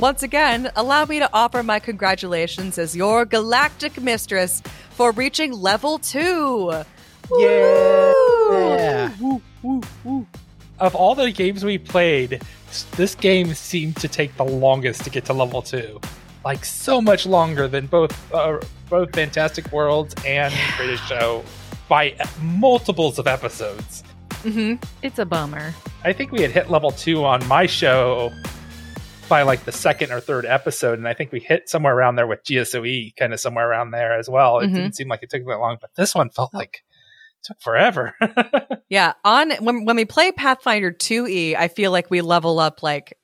once again, allow me to offer my congratulations as your galactic mistress for reaching level two. Yeah. Woo, woo, woo. Of all the games we played, this game seemed to take the longest to get to level two. Like so much longer than both uh, both Fantastic Worlds and Greatest Show by multiples of episodes. hmm It's a bummer. I think we had hit level two on my show by like the second or third episode, and I think we hit somewhere around there with GSOE, kind of somewhere around there as well. It Mhm. didn't seem like it took that long, but this one felt like it took forever. Yeah, on when when we play Pathfinder 2e, I feel like we level up like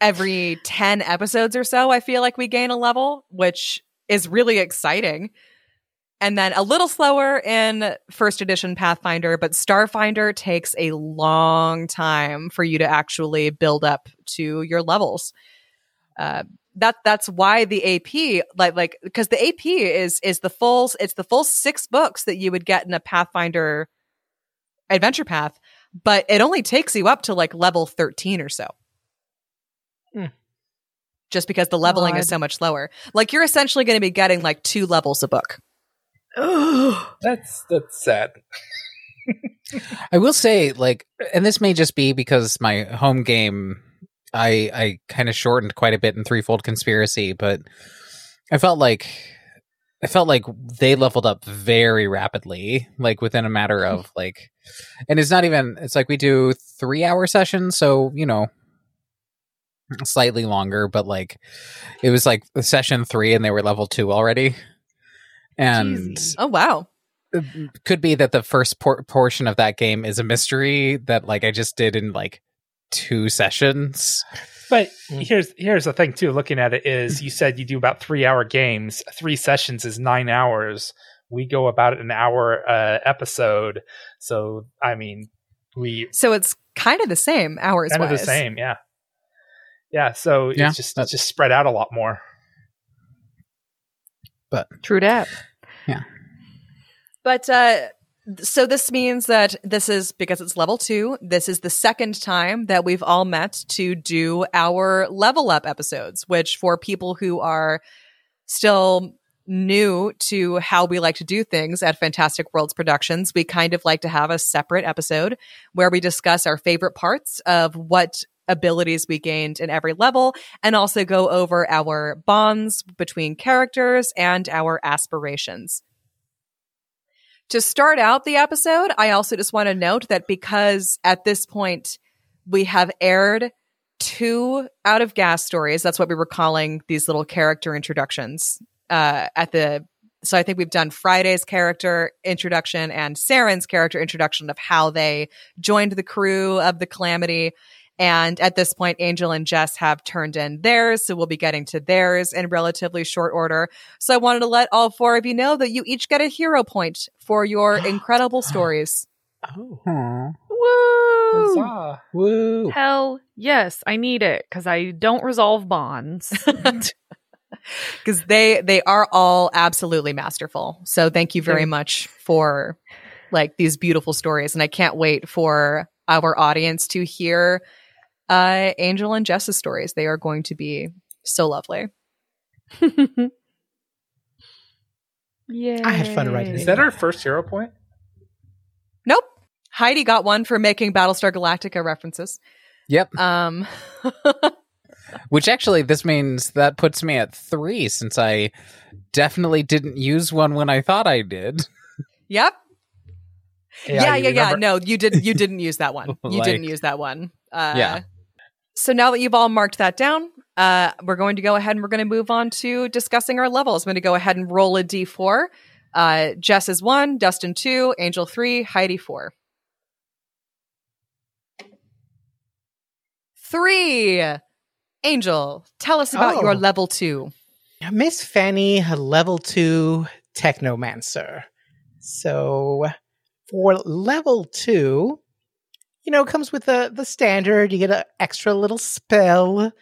every 10 episodes or so. I feel like we gain a level, which is really exciting. And then a little slower in first edition Pathfinder, but Starfinder takes a long time for you to actually build up to your levels. Uh, that that's why the AP like like because the AP is is the full it's the full six books that you would get in a Pathfinder adventure path, but it only takes you up to like level 13 or so. Hmm. Just because the leveling is so much lower. Like you're essentially going to be getting like two levels a book. that's that's sad. I will say, like, and this may just be because my home game, I I kind of shortened quite a bit in Threefold Conspiracy, but I felt like I felt like they leveled up very rapidly, like within a matter of like, and it's not even. It's like we do three hour sessions, so you know, slightly longer, but like it was like session three, and they were level two already, and Jeezy. Oh wow. could be that the first por- portion of that game is a mystery that like I just did in like two sessions. But Mm. here's here's the thing too. Looking at it is, you said you do about three hour games. Three sessions is nine hours. We go about an hour uh, episode. So I mean, we So it's kind of the same hours kind of the same. Yeah, yeah. So Yeah, it's just it's just spread out a lot more. But true yeah. But uh so this means that this is because it's level 2, this is the second time that we've all met to do our level up episodes, which for people who are still new to how we like to do things at Fantastic Worlds Productions, we kind of like to have a separate episode where we discuss our favorite parts of what abilities we gained in every level and also go over our bonds between characters and our aspirations. To start out the episode, I also just want to note that because at this point we have aired two out of gas stories, that's what we were calling these little character introductions uh, at the. So I think we've done Friday's character introduction and Saren's character introduction of how they joined the crew of the Calamity. And at this point, Angel and Jess have turned in theirs. So we'll be getting to theirs in relatively short order. So I wanted to let all four of you know that you each get a hero point for your incredible stories. Oh. Woo! Huzzah. Woo! Hell yes, I need it because I don't resolve bonds. Because they they are all absolutely masterful. So thank you very Very- much for like these beautiful stories. And I can't wait for our audience to hear uh Angel and Jess's stories. They are going to be so lovely. Yeah. I had fun writing Is that our first hero point? Nope. Heidi got one for making Battlestar Galactica references. Yep. Um Which actually, this means that puts me at three since I definitely didn't use one when I thought I did. Yep. Yeah, yeah, you yeah. No, you didn't. You didn't use that one. You Like- didn't use that one. Uh, Yeah. So now that you've all marked that down, uh, we're going to go ahead and we're going to move on to discussing our levels. I'm going to go ahead and roll a d4. Uh, Jess is one, Dustin two, Angel three, Heidi four. Three. Angel, tell us about Oh. your level two. Miss Fanny, level two technomancer. So for level two, you know, comes with the the standard. You get an extra little spell.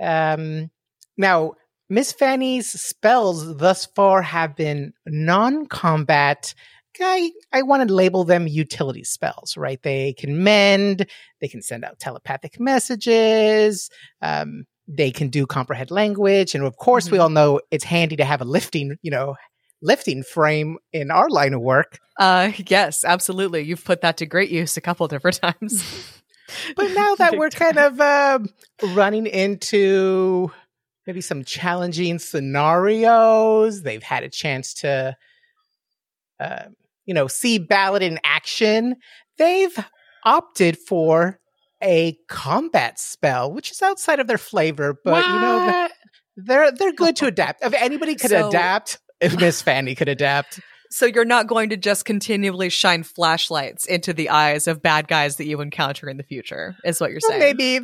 Um, now, Miss Fanny's spells thus far have been non-combat. I I want to label them utility spells, right? They can mend. They can send out telepathic messages. Um, they can do comprehend language, and of course, we Mhm. all know it's handy to have a lifting, you know, lifting frame in our line of work. Uh, yes, absolutely. You've put that to great use a couple different times. But now that we're kind of um running into maybe some challenging scenarios, they've had a chance to, uh, you know, see Ballad in action. They've opted for a combat spell, which is outside of their flavor, but you know, th- they're they're good to adapt. If anybody could So- adapt, if Miss Fanny could adapt. so you're not going to just continually shine flashlights into the eyes of bad guys that you encounter in the future, is what you're Well, saying. maybe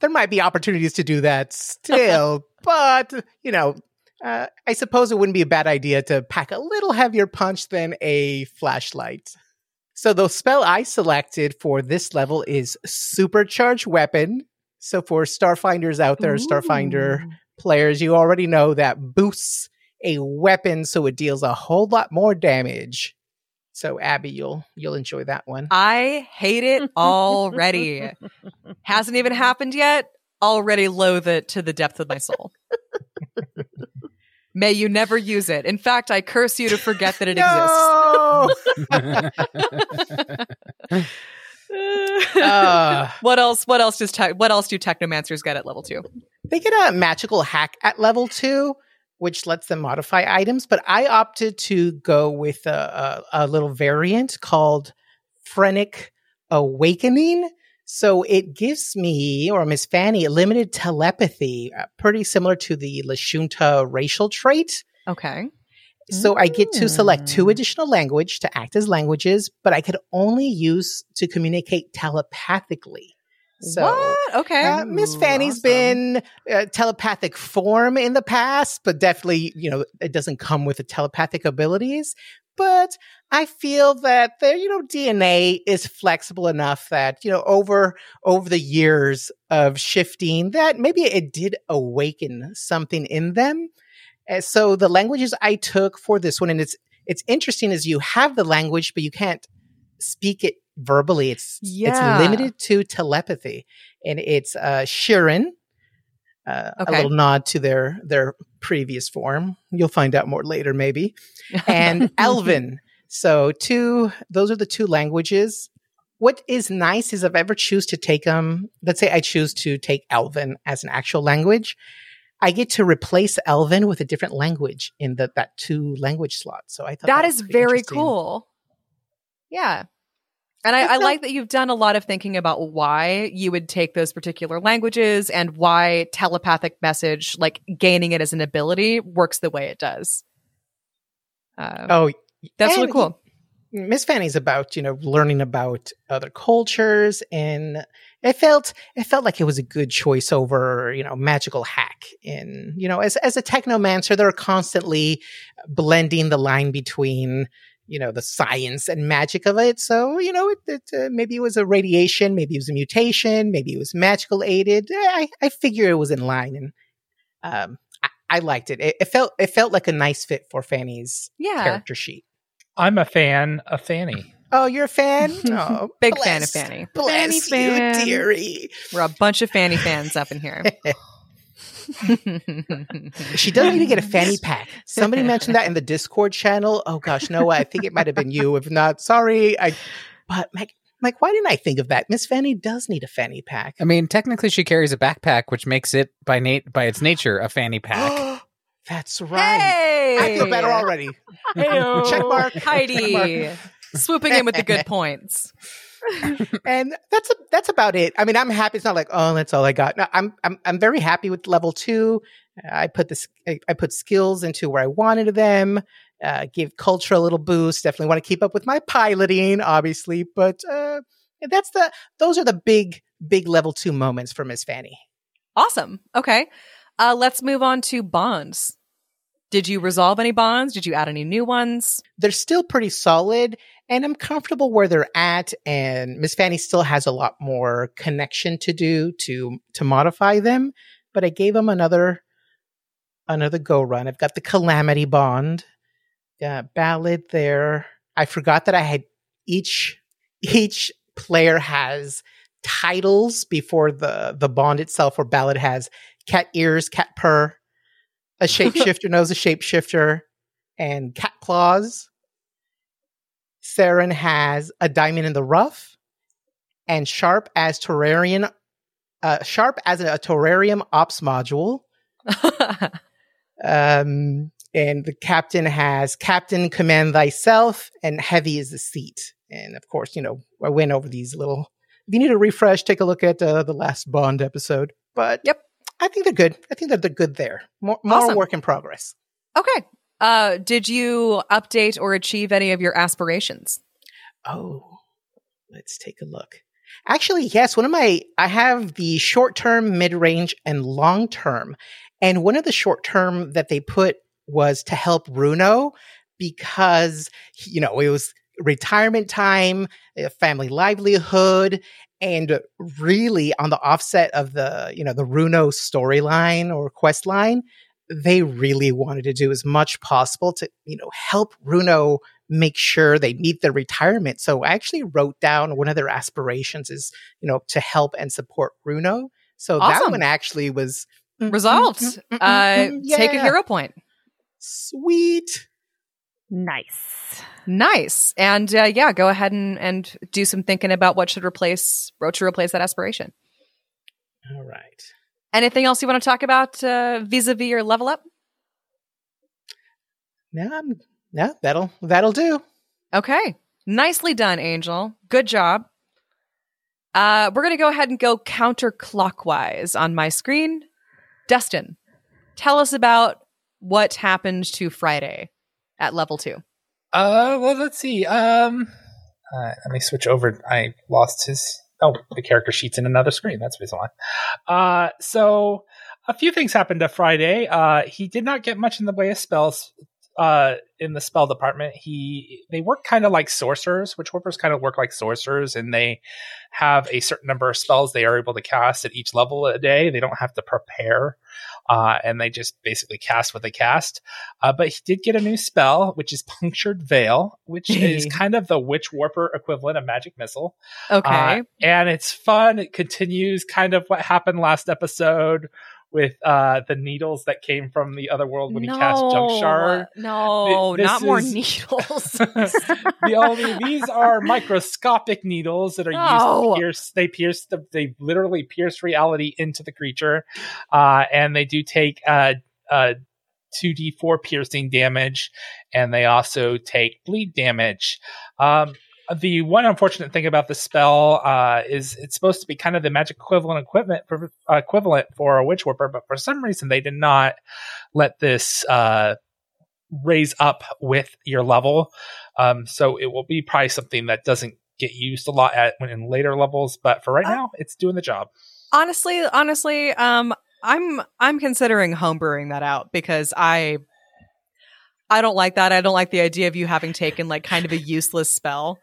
there might be opportunities to do that still, but you know, uh, I suppose it wouldn't be a bad idea to pack a little heavier punch than a flashlight. So the spell I selected for this level is Supercharged Weapon. So for Starfinders out there, Starfinder players, you already know that boosts a weapon so it deals a whole lot more damage. So Abby, you'll you'll enjoy that one. I hate it already. Hasn't even happened yet. Already loathe it to the depth of my soul. May you never use it. In fact, I curse you to forget that it No! exists. Uh, what else? What else does te- what else do technomancers get at level two? they get a magical hack at level two, which lets them modify items. But I opted to go with a, a, a little variant called Phrenic Awakening. So it gives me, or Miss Fanny, limited telepathy, uh, pretty similar to the Lashunta racial trait. Okay. So I get to select two Mm. additional language to act as languages, but I could only use to communicate telepathically. So what? Okay. uh, Miss Ooh, Fanny's awesome. been uh, telepathic form in the past, but definitely, you know, it doesn't come with the telepathic abilities. But I feel that their, you know, DNA is flexible enough that, you know, over over the years of shifting, that maybe it did awaken something in them. And so the languages I took for this one, and it's it's interesting, is you have the language, but you can't speak it verbally. It's Yeah. it's limited to telepathy, and it's uh, Shirren. Uh, A little nod to their their previous form. You'll find out more later, maybe. And Elven. So two. Those are the two languages. What is nice is if I ever choose to take them. let's say I choose to take Elven as an actual language. I get to replace Elven with a different language in the, that two language slot. So I thought that was is very cool. Yeah. And I, I like that you've done a lot of thinking about why you would take those particular languages and why telepathic message, like gaining it as an ability, works the way it does. Uh, Oh, that's really cool. Miss Fanny's about you know learning about other cultures, and it felt it felt like it was a good choice over you know magical hack. And you know, as as a technomancer, they're constantly blending the line between you know the science and magic of it. So you know, it, it uh, maybe it was a radiation, maybe it was a mutation, maybe it was magical aided. Eh, I I figure it was in line, and um, I, I liked it. it. It felt it felt like a nice fit for Fanny's Yeah. character sheet. I'm a fan of Fanny. Oh, you're a fan? Oh, Big fan of Fanny. Bless Fanny you, fan. dearie. We're a bunch of Fanny fans up in here. She doesn't even get a fanny pack. Somebody mentioned that in the Discord channel. Oh gosh, Noah, I think it might have been you. If not, sorry. I but Mike, Mike, why didn't I think of that? Miss Fanny does need a fanny pack. I mean, technically, she carries a backpack, which makes it by nat- by its nature a fanny pack. That's right. Hey! I feel better already. Check mark. Heidi swooping in with the good points. and that's a, that's about it. I mean, I'm happy. It's not like oh, that's all I got. No, I'm I'm I'm very happy with level two. I put this I, I put skills into where I wanted them. Uh, give culture a little boost. Definitely want to keep up with my piloting, obviously. But uh, that's the those are the big big level two moments for Miss Fanny. Awesome. Okay. Uh, let's move on to bonds. Did you resolve any bonds? Did you add any new ones? They're still pretty solid, and I'm comfortable where they're at. And Miss Fanny still has a lot more connection to do to to modify them. But I gave them another another go run. I've got the Calamity Bond, uh, Ballad there. I forgot that I had each each player has titles before the the bond itself or ballad has cat ears, cat purr. A shapeshifter knows a shapeshifter, and cat claws. Saren has a diamond in the rough, and sharp as terrarium, uh, sharp as a, a terrarium ops module. Um, and the captain has captain command thyself, and heavy is the seat. And of course, you know, I went over these little. If you need a refresh, take a look at uh, the last Bond episode. But Yep. I think they're good. I think that they're good there. More, more Awesome. work in progress. okay. Uh, did you update or achieve any of your aspirations? Oh, let's take a look. Actually, yes, one of my, I have the short term, mid range, and long term. And one of the short term that they put was to help Bruno because, you know, it was retirement time, family livelihood, and really on the offset of the, you know, the Bruno storyline or quest line, they really wanted to do as much possible to, you know, help Bruno make sure they meet their retirement. So I actually wrote down one of their aspirations is, you know, to help and support Bruno. So that one actually was Resolved. Mm, mm, mm, Uh, mm, take a hero point. Sweet. Nice. Nice. And uh, yeah, go ahead and, and do some thinking about what should replace what should replace that aspiration. All right. Anything else you want to talk about uh, vis-a-vis your level up? Now I'm yeah, that'll that'll do. Okay. Nicely done, Angel. Good job. Uh, we're going to go ahead and go counterclockwise on my screen. Dustin, tell us about what happened to Friday at level two. Uh, well, let's see. Um, uh, let me switch over. I lost his. Oh, the character sheet's in another screen. That's reason why. Uh, so a few things happened to Friday. Uh, he did not get much in the way of spells. Uh, in the spell department, he they work kind of like sorcerers, witch warpers kind of work like sorcerers, and they have a certain number of spells they are able to cast at each level a day. They don't have to prepare, uh, and they just basically cast what they cast. Uh, but he did get a new spell, which is Punctured Veil, which is kind of the Witch Warper equivalent of Magic Missile. Okay. Uh, and it's fun. It continues kind of what happened last episode with uh, the needles that came from the other world when he cast Jump Shard. No, Th- not more is- needles. the only these are microscopic needles that are used No. to pierce. They pierce the. They literally pierce reality into the creature, uh, and they do take uh, uh, 2d4 piercing damage, and they also take bleed damage. Um, the one unfortunate thing about the spell uh, is it's supposed to be kind of the magic equivalent equipment for, uh, equivalent for a witch warper, but for some reason they did not let this uh, raise up with your level. Um, so it will be probably something that doesn't get used a lot at when in later levels, but for right Uh, now, it's doing the job. honestly, honestly, um, I'm I'm considering homebrewing that out because I I don't like that. I don't like the idea of you having taken like kind of a useless spell.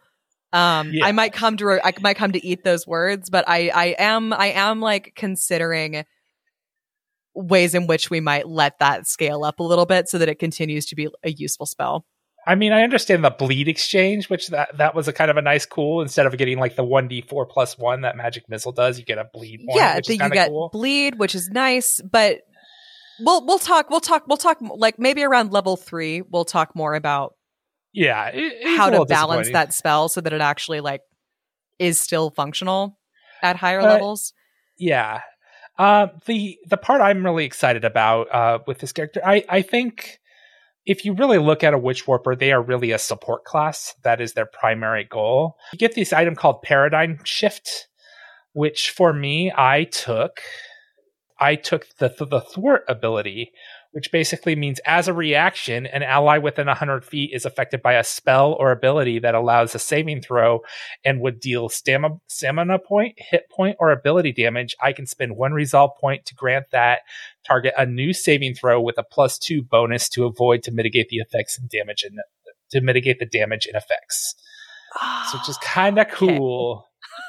Um, Yeah. I might come to re- I might come to eat those words, but I I am I am like considering ways in which we might let that scale up a little bit so that it continues to be a useful spell. I mean, I understand the bleed exchange, which that that was a kind of a nice cool. Instead of getting like the one d four plus one that magic missile does, you get a bleed one, yeah, which you get cool. bleed, which is nice, but we'll we'll talk we'll talk we'll talk like maybe around level three we'll talk more about yeah, it- how to balance that spell so that it actually like is still functional at higher Uh, levels. Yeah. Uh, the the part I'm really excited about uh, with this character, I I think if you really look at a witch warper, they are really a support class. That is their primary goal. You get this item called Paradigm Shift, which for me I took. I took the the thwart ability, which basically means as a reaction, an ally within 100 feet is affected by a spell or ability that allows a saving throw and would deal stamina, stamina point, hit point, or ability damage, I can spend one resolve point to grant that target a new saving throw with a plus two bonus to avoid to mitigate the effects and damage and to mitigate the damage and effects. So just ah, kind of Okay.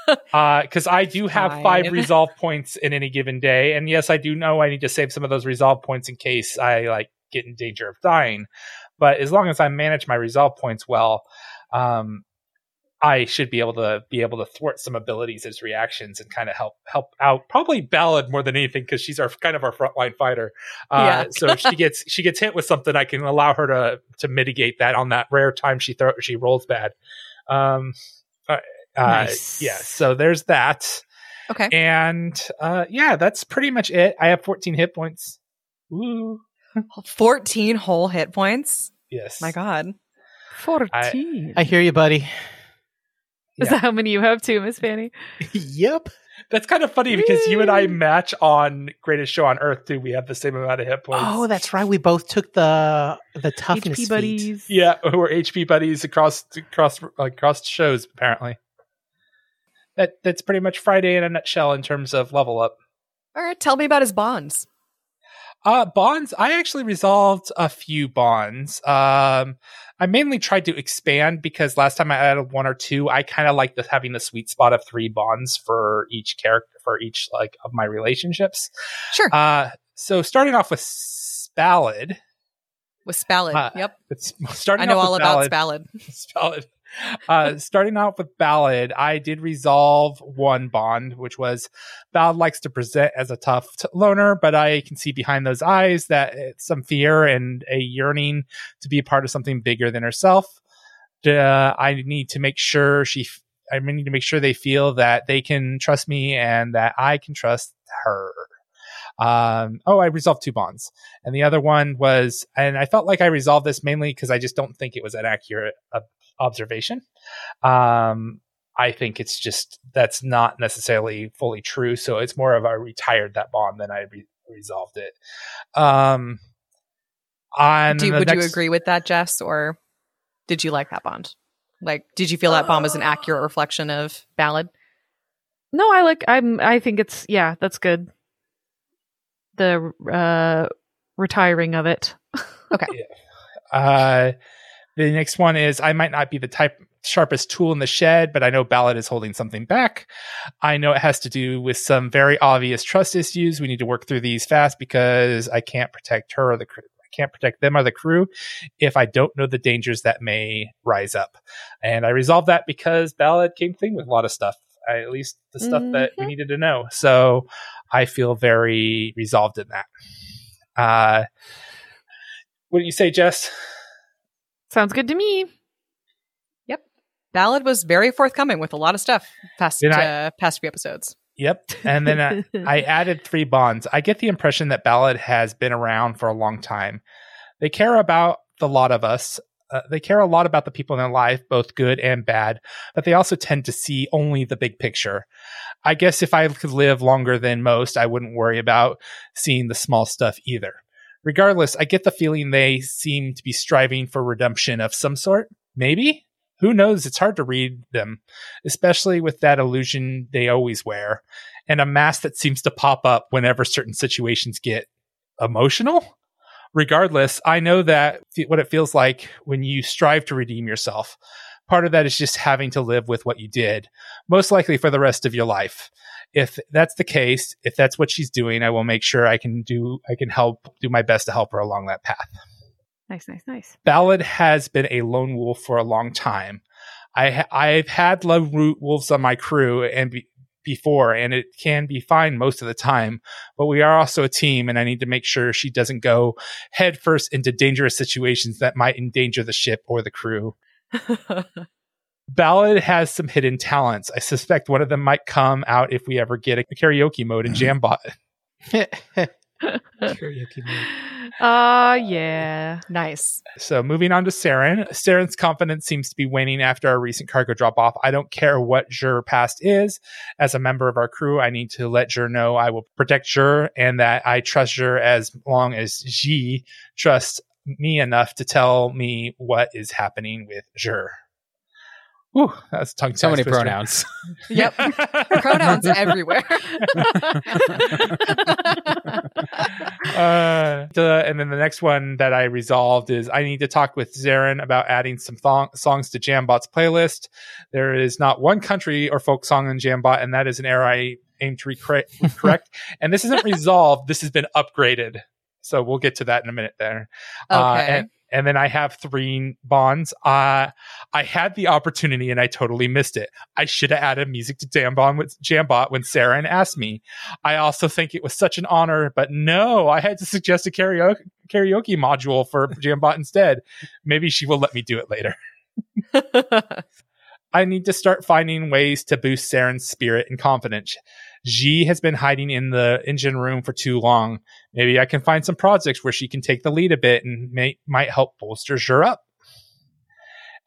Because I do have five resolve points in any given day, and yes, I do know I need to save some of those resolve points in case I like get in danger of dying. But as long as I manage my resolve points well, um, I should be able to be able to thwart some abilities as reactions and kind of help help out. Probably Ballad more than anything because she's our kind of our frontline fighter. Uh, Yeah. so if she gets she gets hit with something, I can allow her to to mitigate that on that rare time she throw she rolls bad. Um, uh, uh, Nice. yeah. So there's that, Okay. and uh, yeah, that's pretty much it. I have 14 hit points. Ooh, 14 whole hit points. yes. My God. 14. I hear you, buddy. Is yeah. that how many you have too, Miss Fanny? yep. That's kind of funny because you and I match on Greatest Show on Earth too. We have the same amount of hit points. Oh, that's right. We both took the the toughness HP feat. buddies. yeah. We're HP buddies across across across shows apparently. That that's pretty much Friday in a nutshell in terms of level up. All right. Tell me about his bonds. Uh bonds. I actually resolved a few bonds. Um, I mainly tried to expand because last time I added one or two, I kind of like the having the sweet spot of three bonds for each character for each like of my relationships. Sure. Uh, so starting off with S- Ballad. With Spallid. uh, yep. It's starting. I know all about Ballad. Spallid. Uh, starting out with Ballad, I did resolve one bond, which was Ballad likes to present as a tough t- loner, but I can see behind those eyes that some fear and a yearning to be a part of something bigger than herself. Uh, I need to make sure she. f- I need to make sure they feel that they can trust me and that I can trust her. Um, oh, I resolved two bonds. And the other one was, and I felt like I resolved this mainly because I just don't think it was an accurate uh, observation. Um, I think it's just that's not necessarily fully true. So it's more of I retired that bond than I re- resolved it. Um, on Do, the would you agree with that, Jess? Or did you like that bond? Like, did you feel that bond was an accurate reflection of Ballad? No, I like I'm I think it's yeah, that's good. The uh retiring of it. Okay. Uh, the next one is I might not be the type sharpest tool in the shed, but I know Ballad is holding something back. I know it has to do with some very obvious trust issues. We need to work through these fast because I can't protect her or the crew. I can't protect them or the crew if I don't know the dangers that may rise up. And I resolved that because Ballad came clean with a lot of stuff. I, at least the stuff that we Mhm. needed to know. So I feel very resolved in that. Uh, what do you say, Jess? Sounds good to me. Yep. Ballad was very forthcoming with a lot of stuff past I- uh, past few episodes. Yep. And then uh, I added three bonds. I get the impression that Ballad has been around for a long time. They care about the lot of us. Uh, they care a lot about the people in their life, both good and bad, but they also tend to see only the big picture. I guess if I could live longer than most, I wouldn't worry about seeing the small stuff either. Regardless, I get the feeling they seem to be striving for redemption of some sort. Maybe? Who knows? It's hard to read them, especially with that illusion they always wear and a mask that seems to pop up whenever certain situations get emotional. Regardless, I know that what it feels like when you strive to redeem yourself. Part of that is just having to live with what you did, most likely for the rest of your life. If that's the case, if that's what she's doing, I will make sure I can do, I can help, do my best to help her along that path. nice, nice, nice. Ballad has been a lone wolf for a long time. I ha- I've had lone wo- wolves on my crew and be- before, and it can be fine most of the time. But we are also a team, and I need to make sure she doesn't go headfirst into dangerous situations that might endanger the ship or the crew. Ballad has some hidden talents. I suspect one of them might come out if we ever get a karaoke mode in Jambot. Karaoke mode. Ah, yeah. nice. So moving on to Saren. Saren's confidence seems to be waning after our recent cargo drop off. I don't care what Jur past is. As a member of our crew, I need to let Jur know I will protect Jur and that I trust Jur as long as Ji trusts me enough to tell me what is happening with Jur. Whew, that's tongue So many twister. pronouns. Yep. Pronouns everywhere. uh, the- and then the next one that I resolved is I need to talk with Saren about adding some thong- songs to Jambot's playlist. There is not one country or folk song in Jambot, and that is an error I aim to recre- correct. and this isn't resolved. This has been upgraded. So we'll get to that in a minute there. Uh, Okay. and, and then I have three bonds. Uh, I had the opportunity and I totally missed it. I should have added music to Jambot with Jambot when Sarah asked me. I also think it was such an honor, but no, I had to suggest a karaoke karaoke module for Jambot instead. Maybe she will let me do it later. I need to start finding ways to boost Saren's spirit and confidence. G has been hiding in the engine room for too long. Maybe I can find some projects where she can take the lead a bit and may, might help bolster her up.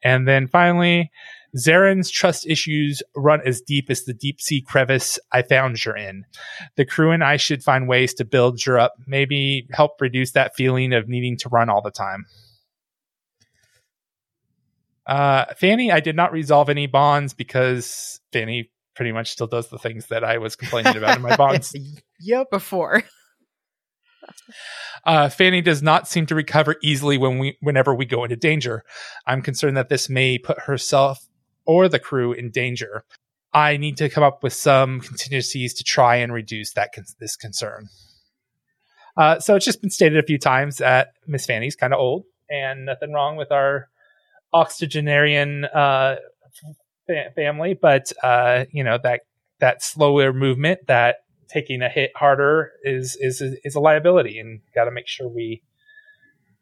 And then finally, Saren's trust issues run as deep as the deep sea crevice I found her in. The crew and I should find ways to build her up, maybe help reduce that feeling of needing to run all the time. Uh, Fanny, I did not resolve any bonds because Fanny pretty much still does the things that I was complaining about in my bonds. yep. Before. Uh, Fanny does not seem to recover easily when we, whenever we go into danger. I'm concerned that this may put herself or the crew in danger. I need to come up with some contingencies to try and reduce that con- this concern. Uh, so it's just been stated a few times that Miss Fanny's kind of old, and nothing wrong with our octogenarian uh, fa- family, but uh, you know that that slower movement, that taking a hit harder, is is is a liability, and got to make sure we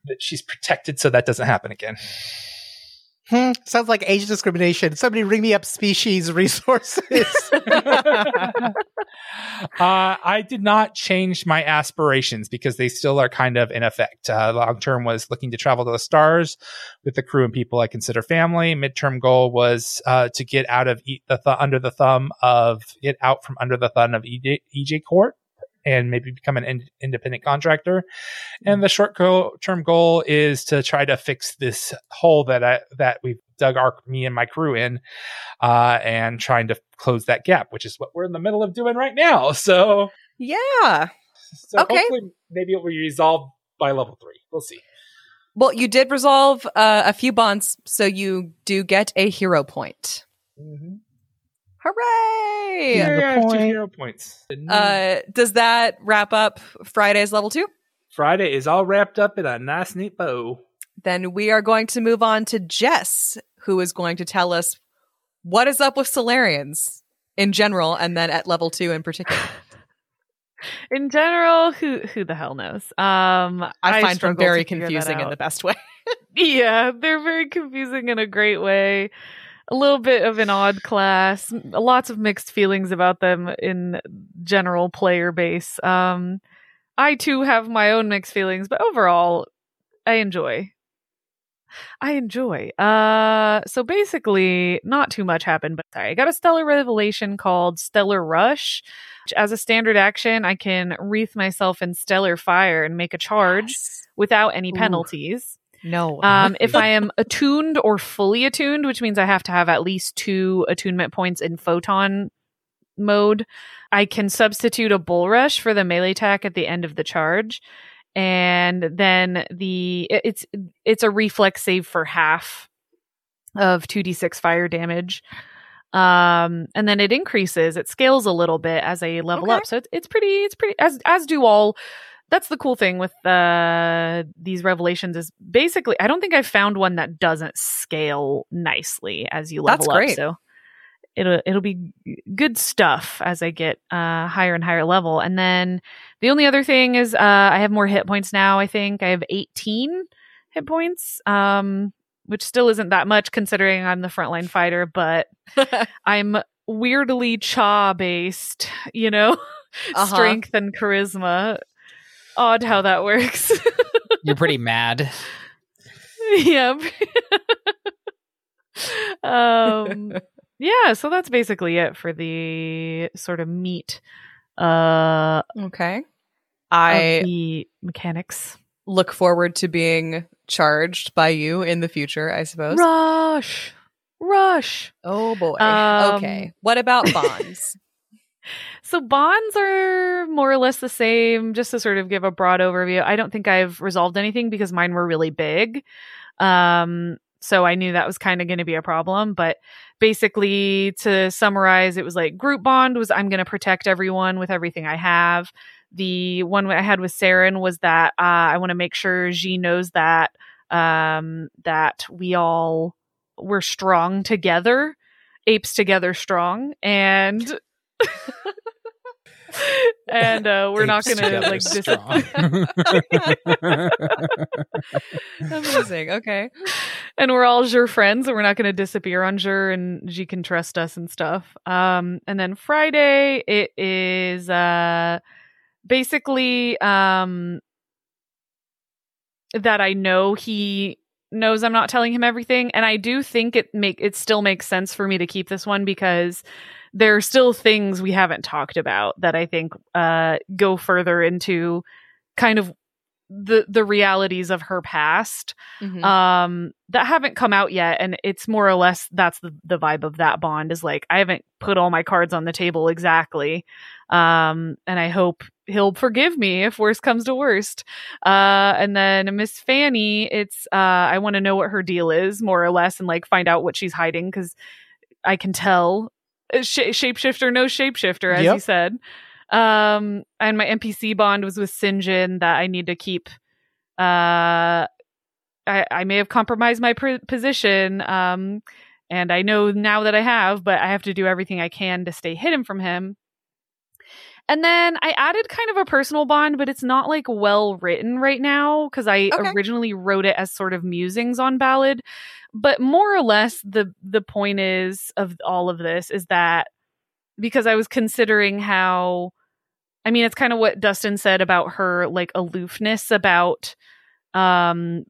that she's protected so that doesn't happen again. Hmm, sounds like age discrimination. Somebody ring me up species resources. uh, I did not change my aspirations because they still are kind of in effect. Uh, long term was looking to travel to the stars with the crew and people I consider family. Midterm goal was uh, to get out of the th- under the thumb of get out from under the thumb of EJ, EJ Court and maybe become an in- independent contractor. And the short go- term goal is to try to fix this hole that I, that we've dug our me and my crew in, uh, and trying to close that gap, which is what we're in the middle of doing right now. So, Yeah. so Okay. hopefully maybe it will be resolved by level three. We'll see. Well, you did resolve uh, a few bonds, so you do get a hero point. Mm-hmm. Hooray! Yeah. Yeah, I two point. hero points. Uh, does that wrap up Friday's level two? Friday is all wrapped up in a nice, neat bow. Then we are going to move on to Jess, who is going to tell us what is up with Solarians in general, and then at level two in particular. In general, who who the hell knows? Um, I, find them very to figure that confusing in the best way. Yeah, they're very confusing in a great way. A little bit of an odd class. Lots of mixed feelings about them in general player base. Um, I too have my own mixed feelings, but overall, I enjoy. I enjoy. Uh, so basically, not too much happened, but sorry, I got a stellar revelation called Stellar Rush. which As a standard action, I can wreath myself in stellar fire and make a charge without any Ooh. No. Um, if I am attuned or fully attuned, which means I have to have at least two attunement points in photon mode, I can substitute a bull rush for the melee attack at the end of the charge. And then the it's it's a reflex save for half of 2d6 fire damage. Um and then it increases, it scales a little bit as I level Okay. up. So it's it's pretty it's pretty as as do all that's the cool thing with uh, these revelations is basically I don't think I've found one that doesn't scale nicely as you level That's up. great. So it'll it'll be good stuff as I get uh, higher and higher level. And then the only other thing is uh, I have more hit points now. I think I have 18 hit points, um, which still isn't that much considering I'm the frontline fighter, but I'm weirdly cha based, you know, Uh-huh. strength and charisma. Odd how that works. You're pretty mad. yeah. um yeah, so that's basically it for the sort of meat uh okay. of I the mechanics. look forward to being charged by you in the future, I suppose. Rush. Rush. Oh boy. Um, okay. What about bonds? So bonds are more or less the same, just to sort of give a broad overview. I don't think I've resolved anything because mine were really big. Um, so I knew that was kind of going to be a problem. But basically, to summarize, it was like group bond was I'm going to protect everyone with everything I have. The one I had with Saren was that uh, I want to make sure G knows that um, that we all were strong together, apes together strong, and and uh, we're not gonna like dis-. Amazing. Okay. and we're all Jur friends, and we're not gonna disappear on Jur, and she can trust us and stuff. Um, and then Friday, it is uh basically um that I know he knows I'm not telling him everything and I do think it make it still makes sense for me to keep this one because there are still things we haven't talked about that I think uh go further into kind of the the realities of her past Mhm. um that haven't come out yet and it's more or less that's the, the vibe of that bond is like i haven't put all my cards on the table exactly um and i hope he'll forgive me if worst comes to worst uh and then miss fanny it's uh i want to know what her deal is more or less and like find out what she's hiding because i can tell Sh- shapeshifter no shapeshifter as Yep. you said um and my npc bond was with sinjin that i need to keep uh I, I may have compromised my pr- position, um, and I know now that I have, but I have to do everything I can to stay hidden from him. And then I added kind of a personal bond, but it's not like well written right now because I Okay. originally wrote it as sort of musings on ballad. But more or less, the the point is of all of this is that because I was considering how, I mean, it's kind of what Dustin said about her like aloofness about um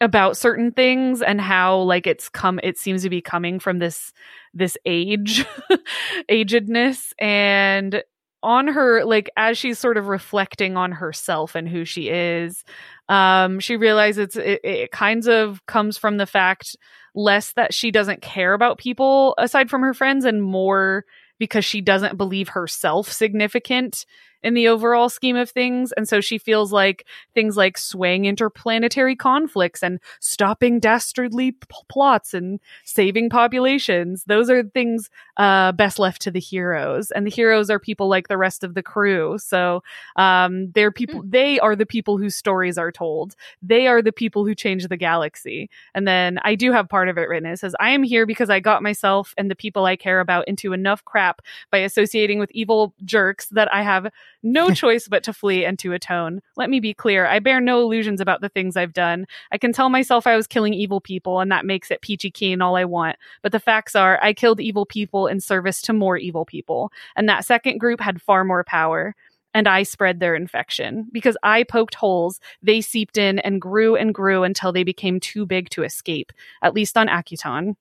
about certain things and how like it's come it seems to be coming from this this age agedness and on her like as she's sort of reflecting on herself and who she is um she realizes it, it kinds of comes from the fact less that she doesn't care about people aside from her friends and more because she doesn't believe herself significant in the overall scheme of things. And so she feels like things like swaying interplanetary conflicts and stopping dastardly p- plots and saving populations, those are things uh, best left to the heroes. And the heroes are people like the rest of the crew. So um, they're people, they are the people whose stories are told. They are the people who change the galaxy. And then I do have part of it written. It says, I am here because I got myself and the people I care about into enough crap by associating with evil jerks that I have no choice but to flee and to atone. Let me be clear. I bear no illusions about the things I've done. I can tell myself I was killing evil people and that makes it peachy keen all I want. But the facts are I killed evil people in service to more evil people. And that second group had far more power. And I spread their infection. Because I poked holes, they seeped in and grew and grew until they became too big to escape, at least on Akiton.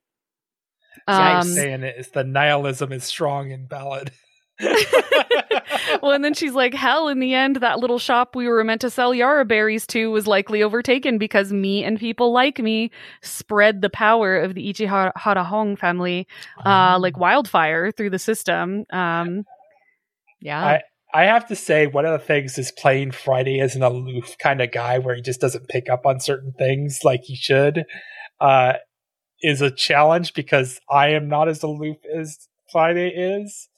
I'm Um, saying it is the nihilism is strong in ballad. well, and then she's like, hell, in the end, that little shop we were meant to sell Yara berries to was likely overtaken because me and people like me spread the power of the Ichihara Hong family uh, like wildfire through the system. Um, Yeah. I I have to say one of the things is playing Friday as an aloof kind of guy where he just doesn't pick up on certain things like he should uh, is a challenge because I am not as aloof as Friday is.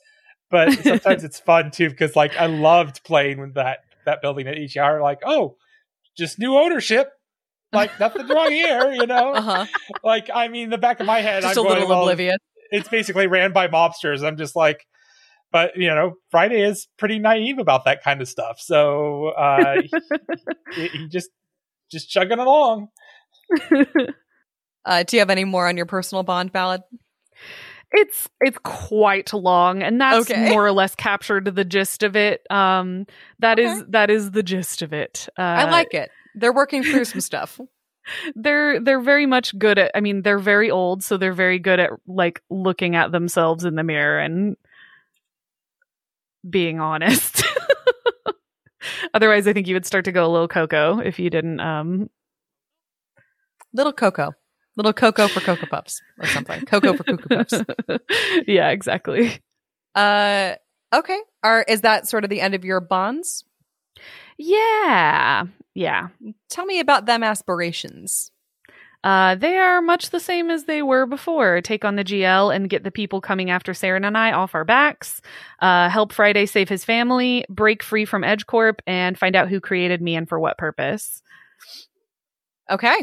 But sometimes it's fun too because like I loved playing with that that building at each hour. Like oh, just new ownership. Like nothing wrong here, you know. uh huh. Like I mean, the back of my head, Just I'm a going, little well, oblivious. it's basically ran by mobsters. I'm just like, but you know, Friday is pretty naive about that kind of stuff. So uh, he, he just just chugging along. Uh, do you have any more on your personal bond ballad? It's it's quite long and that's Okay. more or less captured the gist of it um that is Okay. that is the gist of it uh, I like it. They're working through some stuff. they're they're very much good at i mean they're very old so they're very good at like looking at themselves in the mirror and being honest otherwise i think you would start to go a little cocoa if you didn't um Little Cocoa. Little Cocoa for Cocoa Puffs or something. Cocoa for Cuckoo Puffs. yeah exactly Uh, okay. Are is that sort of the end of your bonds? yeah yeah Tell me about them aspirations. Uh, they are much the same as they were before. Take on the GL and get the people coming after Saren and I off our backs. Uh, help Friday save his family, break free from EdgeCorp, and find out who created me and for what purpose. Okay.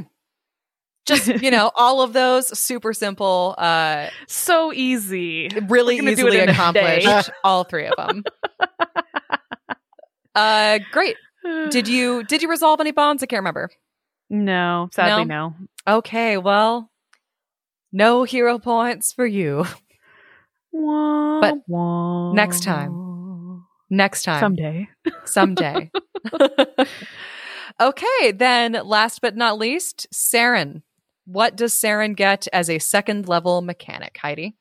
Just, you know, all of those super simple, uh, So easy. really We're gonna do it easily in a day. accomplished. all three of them. uh, great. Did you did you resolve any bonds? I can't remember. No, sadly no. Okay, well, no hero points for you. But next time. Next time, Someday. someday. okay, then last but not least, Saren. What does Saren get as a second level mechanic, Heidi?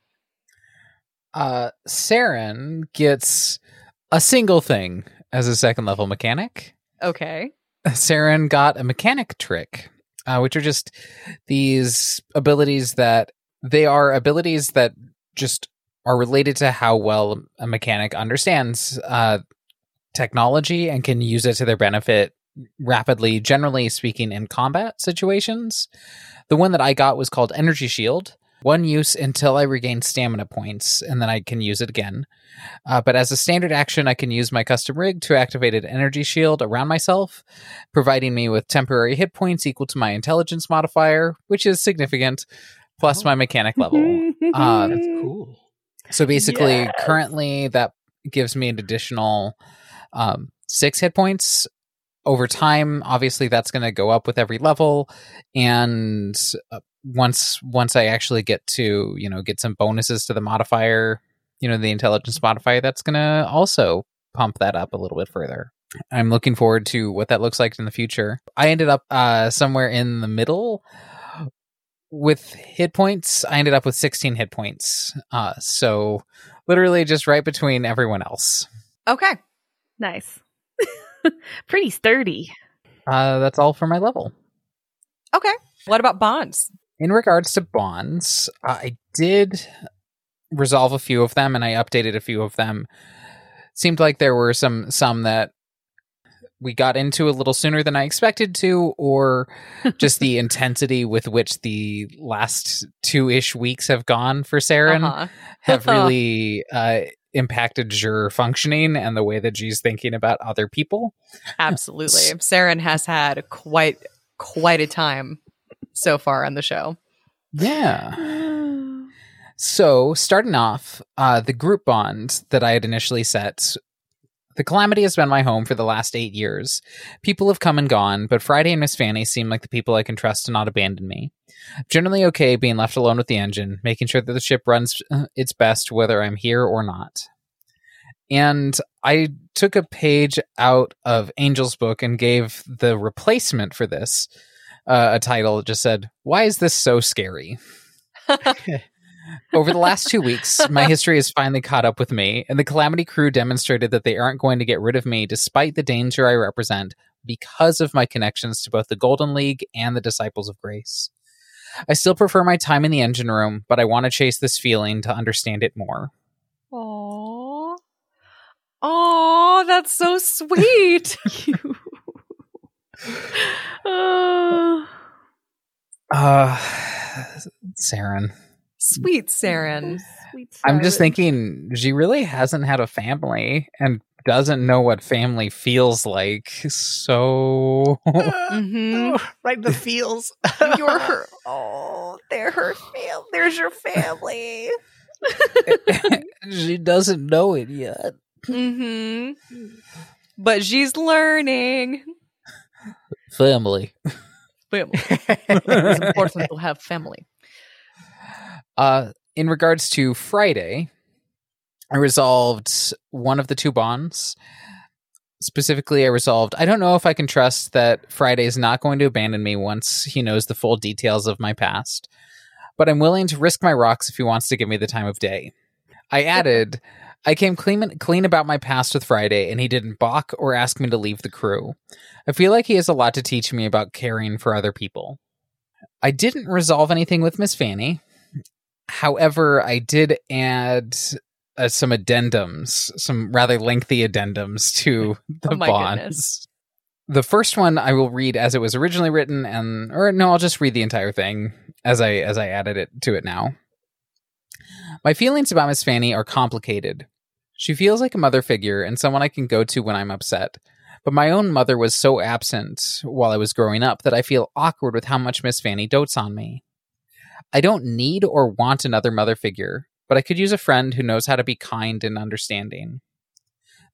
Uh, Saren gets a single thing as a second level mechanic. Okay. Saren got a mechanic trick, uh, which are just these abilities that they are abilities that just are related to how well a mechanic understands uh, technology and can use it to their benefit rapidly, generally speaking, in combat situations. The one that I got was called Energy Shield. One use until I regain stamina points, and then I can use it again. Uh, but as a standard action, I can use my custom rig to activate an energy shield around myself, providing me with temporary hit points equal to my intelligence modifier, which is significant, plus my mechanic level. Uh, That's cool. so basically, Yes. currently that gives me an additional um, six hit points. Over time, obviously, that's going to go up with every level, and uh, once once I actually get to you know get some bonuses to the modifier, you know the intelligence modifier, that's going to also pump that up a little bit further. I'm looking forward to what that looks like in the future. I ended up uh, somewhere in the middle with hit points. I ended up with 16 hit points. Uh, so literally just right between everyone else. Okay. Nice. Pretty sturdy. Uh, that's all for my level. Okay. What about bonds? In regards to bonds, I did resolve a few of them and I updated a few of them. Seemed like there were some some that we got into a little sooner than I expected to, or just the intensity with which the last two ish weeks have gone for Saren Uh-huh. have really uh, impacted your functioning and the way that she's thinking about other people. Absolutely. Saren has had quite quite a time so far on the show. Yeah. So, starting off, uh, the group bond that I had initially set. The Calamity has been my home for the last eight years. People have come and gone, but Friday and Miss Fanny seem like the people I can trust to not abandon me. Generally okay being left alone with the engine, making sure that the ship runs uh, its best whether I'm here or not. And I took a page out of Angel's book and gave the replacement for this uh, a title that just said, Why is this so scary? Over the last two weeks, my history has finally caught up with me, and the Calamity crew demonstrated that they aren't going to get rid of me despite the danger I represent because of my connections to both the Golden League and the Disciples of Grace. I still prefer my time in the engine room, but I want to chase this feeling to understand it more. Aww. Aww, that's so sweet. Uh, Uh, Saren. Sweet Saren. sweet I'm just thinking she really hasn't had a family and doesn't know what family feels like. So Mhm. Oh, right the feels. You're her. Oh, they're her fam. There's your family. she doesn't know it yet. hmm But she's learning. Family. Family. It's important to have family. Uh, in regards to Friday, I resolved one of the two bonds. Specifically, I resolved I don't know if I can trust that Friday is not going to abandon me once he knows the full details of my past, but I'm willing to risk my rocks if he wants to give me the time of day. I added, I came clean, clean about my past with Friday, and he didn't balk or ask me to leave the crew. I feel like he has a lot to teach me about caring for other people. I didn't resolve anything with Miss Fanny. However, I did add uh, some addendums, some rather lengthy addendums to the Oh bonds. goodness. The first one I will read as it was originally written, and or no, I'll just read the entire thing as I as I added it to it now. My feelings about Miss Fanny are complicated. She feels like a mother figure and someone I can go to when I'm upset. But my own mother was so absent while I was growing up that I feel awkward with how much Miss Fanny dotes on me. I don't need or want another mother figure, but I could use a friend who knows how to be kind and understanding.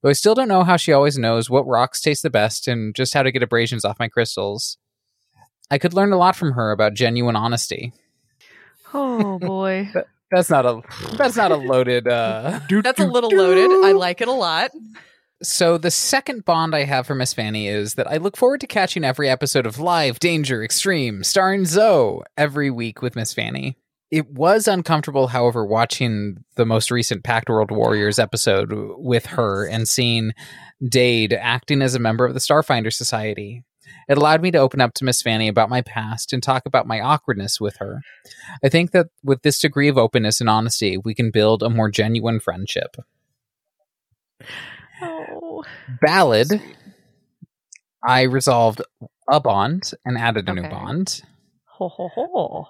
Though I still don't know how she always knows what rocks taste the best and just how to get abrasions off my crystals. I could learn a lot from her about genuine honesty. Oh boy. That's not a that's not a loaded uh That's a little loaded. I like it a lot. So the second bond I have for Miss Fanny is that I look forward to catching every episode of Live Danger Extreme starring Zoe every week with Miss Fanny. It was uncomfortable, however, watching the most recent Pact World Warriors episode with her and seeing Dade acting as a member of the Starfinder Society. It allowed me to open up to Miss Fanny about my past and talk about my awkwardness with her. I think that with this degree of openness and honesty, we can build a more genuine friendship. Ballad, I resolved a bond and added a new bond. Ho ho ho.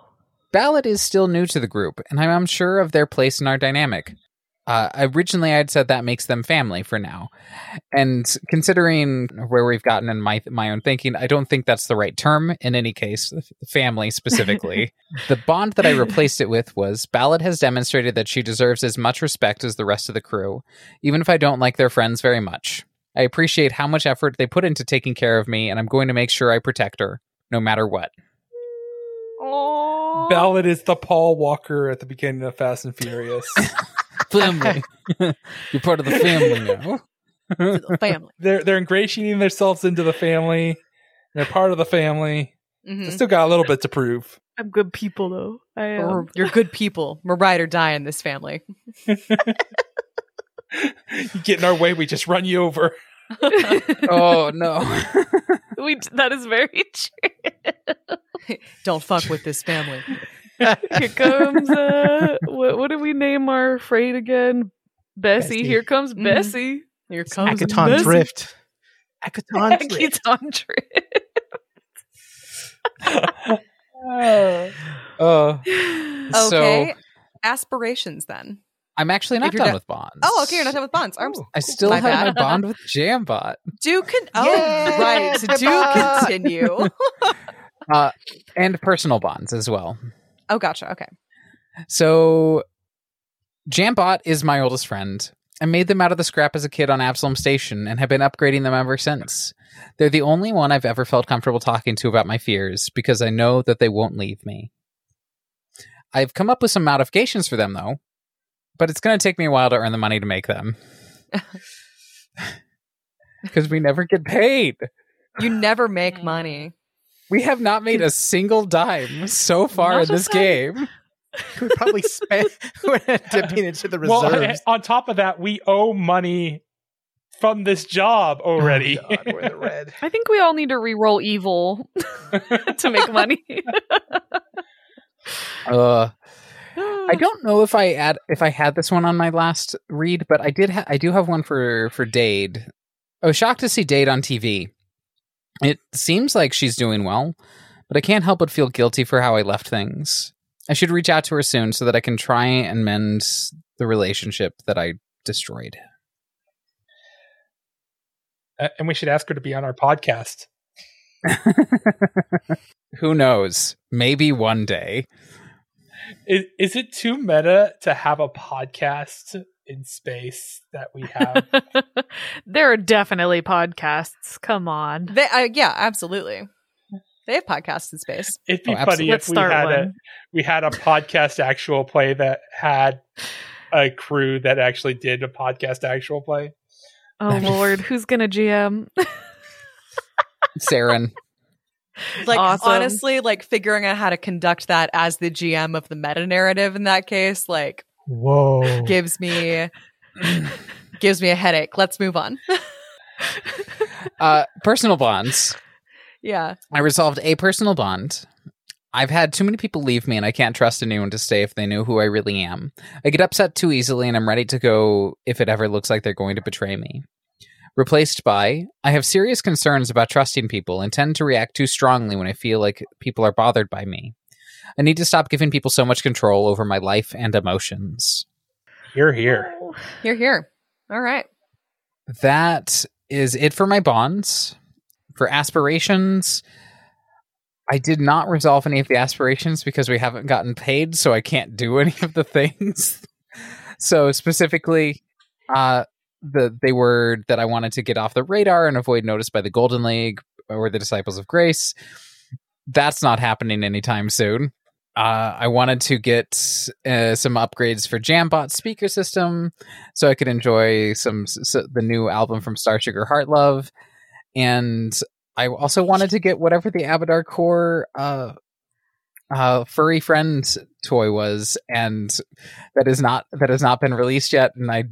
Ballad is still new to the group, and I'm unsure of their place in our dynamic. Uh, originally, I'd said that makes them family for now, and considering where we've gotten in my my own thinking, I don't think that's the right term. In any case, family specifically, the bond that I replaced it with was Ballad has demonstrated that she deserves as much respect as the rest of the crew, even if I don't like their friends very much. I appreciate how much effort they put into taking care of me, and I'm going to make sure I protect her, no matter what. Ballad is the Paul Walker at the beginning of Fast and Furious. Family, you're part of the family now. The family. they're they're ingratiating themselves into the family. They're part of the family. Mhm. They still got a little bit to prove. I'm good people though. I am. We're- You're good people. We're ride or die in this family. You get in our way, we just run you over. oh no. we that is very true. Don't fuck with this family. Here comes uh what what did we name our freight again? Bessie. Bessie. Here comes Mhm. Bessie. Here comes Akiton Bessie. Drift. Akiton Drift. Akiton Drift. Uh, Okay. So Aspirations then. I'm actually not done done- with bonds. Oh, okay. You're not done with bonds. I'm, I still My have my bad. bond with Jambot. do con- oh, Yay, right. Do continue. Uh, and personal bonds as well. Oh, gotcha. Okay. So Jambot is my oldest friend. I made them out of the scrap as a kid on Absalom Station and have been upgrading them ever since. They're the only one I've ever felt comfortable talking to about my fears because I know that they won't leave me. I've come up with some modifications for them though, but it's going to take me a while to earn the money to make them. Because we never get paid. You never make mm. money. We have not made a single dime so far Not in this game. We probably spent dipping into the Well, reserves. on top of that, we owe money from this job already. Oh, God, we're in the red. I think we all need to re-roll evil to make money. Uh, I don't know if I add if I had this one on my last read, but I did. Ha- I do have one for for Dade. I was shocked to see Dade on TV. It seems like she's doing well, but I can't help but feel guilty for how I left things. I should reach out to her soon so that I can try and mend the relationship that I destroyed. Uh, and we should ask her to be on our podcast. Who knows? Maybe one day. Is, is it too meta to have a podcast in space that we have? there are definitely podcasts. Come on. They, uh, yeah, absolutely. They have podcasts in space. It'd be Oh, funny if we start had a we had a podcast actual play that had a crew that actually did a podcast actual play. Oh Lord, who's gonna GM? Saren. Like Awesome. honestly, like figuring out how to conduct that as the GM of the meta narrative in that case, like Whoa. gives me gives me a headache. Let's move on. uh, personal bonds. yeah. I resolved a personal bond. I've had too many people leave me, and I can't trust anyone to stay if they know who I really am. I get upset too easily, and I'm ready to go if it ever looks like they're going to betray me. Replaced by, I have serious concerns about trusting people and tend to react too strongly when I feel like people are bothered by me. I need to stop giving people so much control over my life and emotions. You're here, You're here. All right. That is it for my bonds. For aspirations, I did not resolve any of the aspirations because we haven't gotten paid, so I can't do any of the things. so specifically, uh, the they were that I wanted to get off the radar and avoid notice by the Golden League or the Disciples of Grace. That's not happening anytime soon. Uh, I wanted to get uh, some upgrades for Jambot speaker system, so I could enjoy some the new album from Star Sugar Heart Love, and I also wanted to get whatever the Abadar Corp uh, uh, furry friend toy was, and that is not that has not been released yet, and I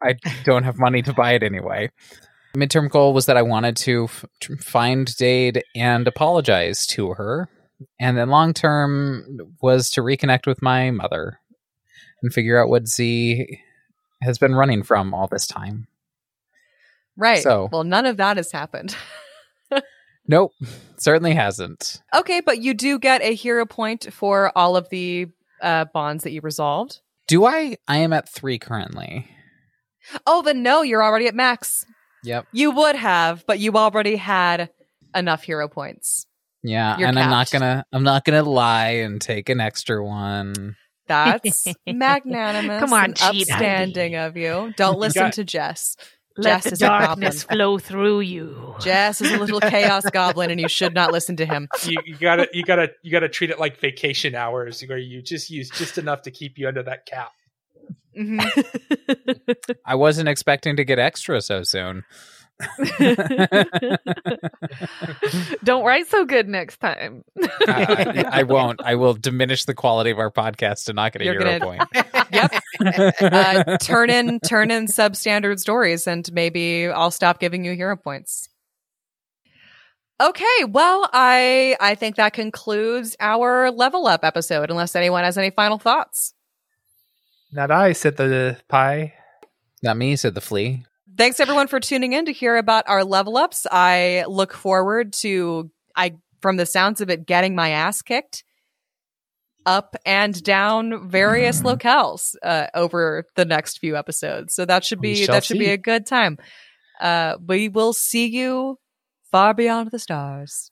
I don't have money to buy it anyway. Midterm goal was that I wanted to f- find Dade and apologize to her and then long term was to reconnect with my mother and figure out what Z has been running from all this time. Right. So- well, none of that has happened. Nope, certainly hasn't. okay, but you do get a hero point for all of the uh, bonds that you resolved. Do I? I am at three currently. Oh, then no, you're already at max. Yep. You would have, but you already had enough hero points. Yeah, You're and I'm not gonna. I'm not gonna lie and take an extra one. That's magnanimous. Come on, and upstanding of you. Don't listen got- to Jess. Let Jess the is a goblin. darkness flow through you. Jess is a little chaos goblin, and you should not listen to him. you, you gotta you gotta you gotta treat it like vacation hours where you just use just enough to keep you under that cap. Mhm. I wasn't expecting to get extra so soon. Don't write so good next time. I, I won't. I will diminish the quality of our podcast to not get a You're hero gonna- point. Yep. Uh, turn in turn in substandard stories, and maybe I'll stop giving you hero points. Okay, well, I I think that concludes our level up episode. Unless anyone has any final thoughts. Not I, said the pie. Not me, said the flea. Thanks everyone for tuning in to hear about our level ups. I look forward to I from the sounds of it getting my ass kicked up and down various locales uh, over the next few episodes. So that should be that should be a good time. Uh, we will see you far beyond the stars.